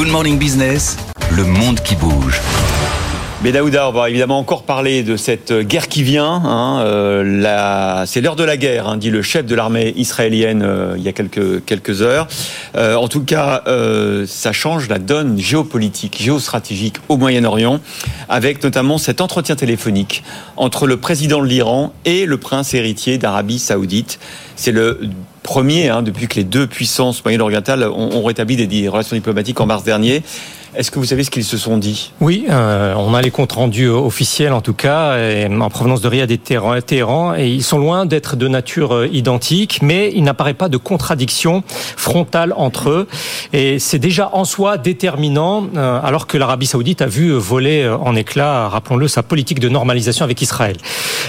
Good Morning Business, le monde qui bouge. Daouda, on va évidemment encore parler de cette guerre qui vient. Hein, euh, c'est l'heure de la guerre, hein, dit le chef de l'armée israélienne euh, il y a quelques, quelques heures. Euh, en tout cas, ça change la donne géopolitique, géostratégique au Moyen-Orient, avec notamment cet entretien téléphonique entre le président de l'Iran et le prince héritier d'Arabie saoudite. C'est le premier hein, depuis que les deux puissances moyen-orientales ont, ont rétabli des relations diplomatiques en mars dernier. Est-ce que vous savez ce qu'ils se sont dit? Oui, euh, on a les comptes rendus officiels en tout cas, en provenance de Riyad et Téhéran, et ils sont loin d'être de nature euh, identique, mais il n'apparaît pas de contradiction frontale entre eux, et c'est déjà en soi déterminant, euh, alors que l'Arabie saoudite a vu voler en éclats, rappelons-le, sa politique de normalisation avec Israël.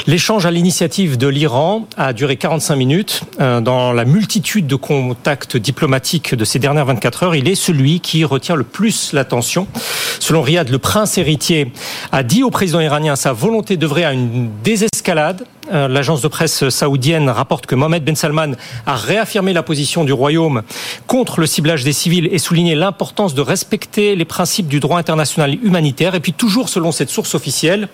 L'échange à l'initiative de l'Iran a duré 45 minutes. Dans la multitude de contacts diplomatiques de ces dernières 24 heures, il est celui qui retient le plus la Selon Riyad, le prince héritier a dit au président iranien sa volonté d'œuvrer à une désescalade l'agence de presse saoudienne rapporte que Mohamed Ben Salman a réaffirmé la position du royaume contre le ciblage des civils et souligné l'importance de respecter les principes du droit international humanitaire. Et puis toujours selon cette source officielle,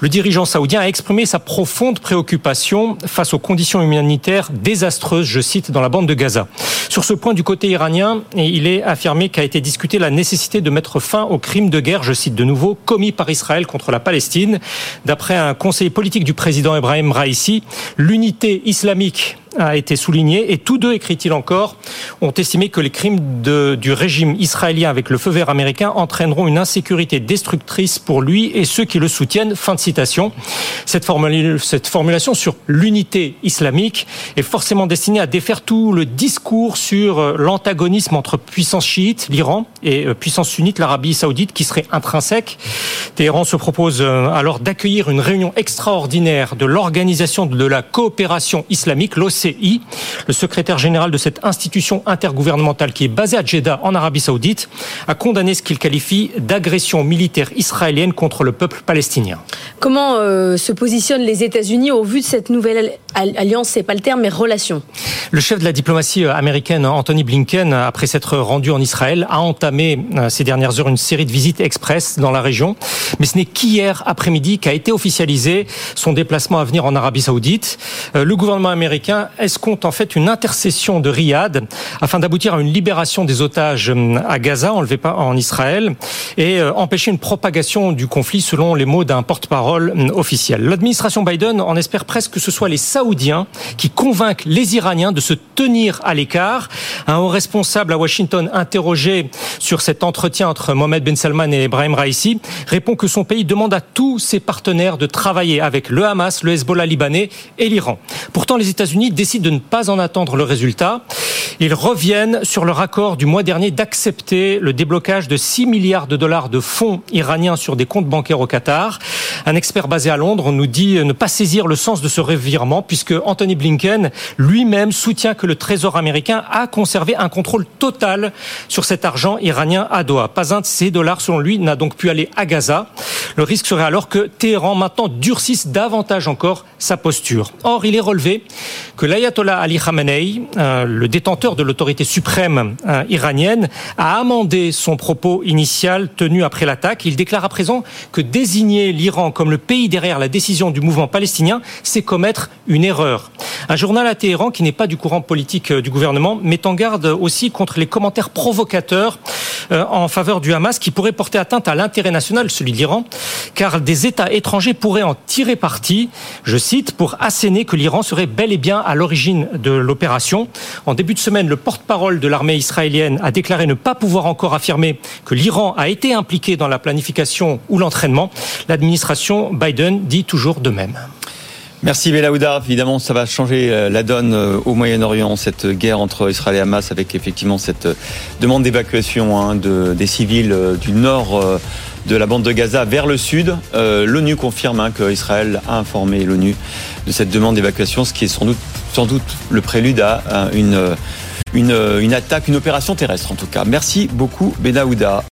le dirigeant saoudien a exprimé sa profonde préoccupation face aux conditions humanitaires désastreuses, je cite, dans la bande de Gaza. Sur ce point du côté iranien, il est affirmé qu'a été discuté la nécessité de mettre fin aux crimes de guerre, je cite de nouveau, commis par Israël contre la Palestine. D'après un conseiller politique du président Ibrahim l'unité islamique a été souligné et tous deux, écrit-il encore, ont estimé que les crimes du régime israélien avec le feu vert américain entraîneront une insécurité destructrice pour lui et ceux qui le soutiennent. Fin de citation. Cette, formule, cette formulation sur l'unité islamique est forcément destinée à défaire tout le discours sur euh, l'antagonisme entre puissance chiite, l'Iran, et euh, puissance sunnite, l'Arabie saoudite, qui serait intrinsèque. Téhéran se propose euh, alors d'accueillir une réunion extraordinaire de l'Organisation de la coopération islamique, le secrétaire général de cette institution intergouvernementale qui est basée à Jeddah en Arabie Saoudite, a condamné ce qu'il qualifie d'agression militaire israélienne contre le peuple palestinien. Comment euh, se positionnent les États-Unis au vu de cette nouvelle alliance, c'est pas le terme, mais relation Le chef de la diplomatie euh, américaine, Anthony Blinken, après s'être rendu en Israël, a entamé euh, ces dernières heures une série de visites express dans la région. Mais ce n'est qu'hier après-midi qu'a été officialisé son déplacement à venir en Arabie Saoudite. Le gouvernement américain escompte en fait une intercession de Riyad afin d'aboutir à une libération des otages euh, à Gaza, enlevés en Israël, et euh, empêcher une propagation du conflit selon les mots d'un porte-parole euh, officiel. L'administration Biden en espère presque que ce soit les Saoudiens qui convainquent les Iraniens de se tenir à l'écart. Un haut responsable à Washington interrogé sur cet entretien entre Mohamed Ben Salman et Ibrahim Raisi répond que son pays demande à tous ses partenaires de travailler avec le Hamas, le Hezbollah libanais et l'Iran. Pourtant, les États-Unis décident de ne pas en attendre le résultat. Ils reviennent sur leur accord du mois dernier d'accepter le déblocage de 6 milliards de dollars de fonds iraniens sur des comptes bancaires au Qatar. Un expert basé à Londres nous dit ne pas saisir le sens de ce revirement puisque Anthony Blinken lui-même soutient que le Trésor américain a conservé un contrôle total sur cet argent iranien à Doha. Pas un de ces dollars, selon lui, n'a donc pu aller à Gaza. Le risque serait alors que Téhéran maintenant durcisse davantage encore sa posture. Or, il est relevé que l'ayatollah Ali Khamenei, euh, le détenteur de l'autorité suprême euh, iranienne, a amendé son propos initial tenu après l'attaque. Il déclare à présent que désigner l'Iran comme le pays derrière la décision du mouvement palestinien, c'est commettre une erreur. Un journal à Téhéran qui n'est pas du courant politique euh, du gouvernement met en garde aussi contre les commentaires provocateurs en faveur du Hamas qui pourraient porter atteinte à l'intérêt national, celui de l'Iran, car des États étrangers pourraient en tirer parti, je cite, pour asséner que l'Iran serait bel et bien à l'origine de l'opération. En début de semaine, le porte-parole de l'armée israélienne a déclaré ne pas pouvoir encore affirmer que l'Iran a été impliqué dans la planification ou l'entraînement. L'administration Biden dit toujours de même. Merci Belaouda. Évidemment, ça va changer euh, la donne euh, au Moyen-Orient, cette guerre entre Israël et Hamas, avec effectivement cette euh, demande d'évacuation hein, de, des civils du nord de la bande de Gaza vers le sud. L'ONU confirme hein, qu'Israël a informé l'ONU de cette demande d'évacuation, ce qui est sans doute, sans doute le prélude à une, une, une attaque, une opération terrestre en tout cas. Merci beaucoup Benaouda.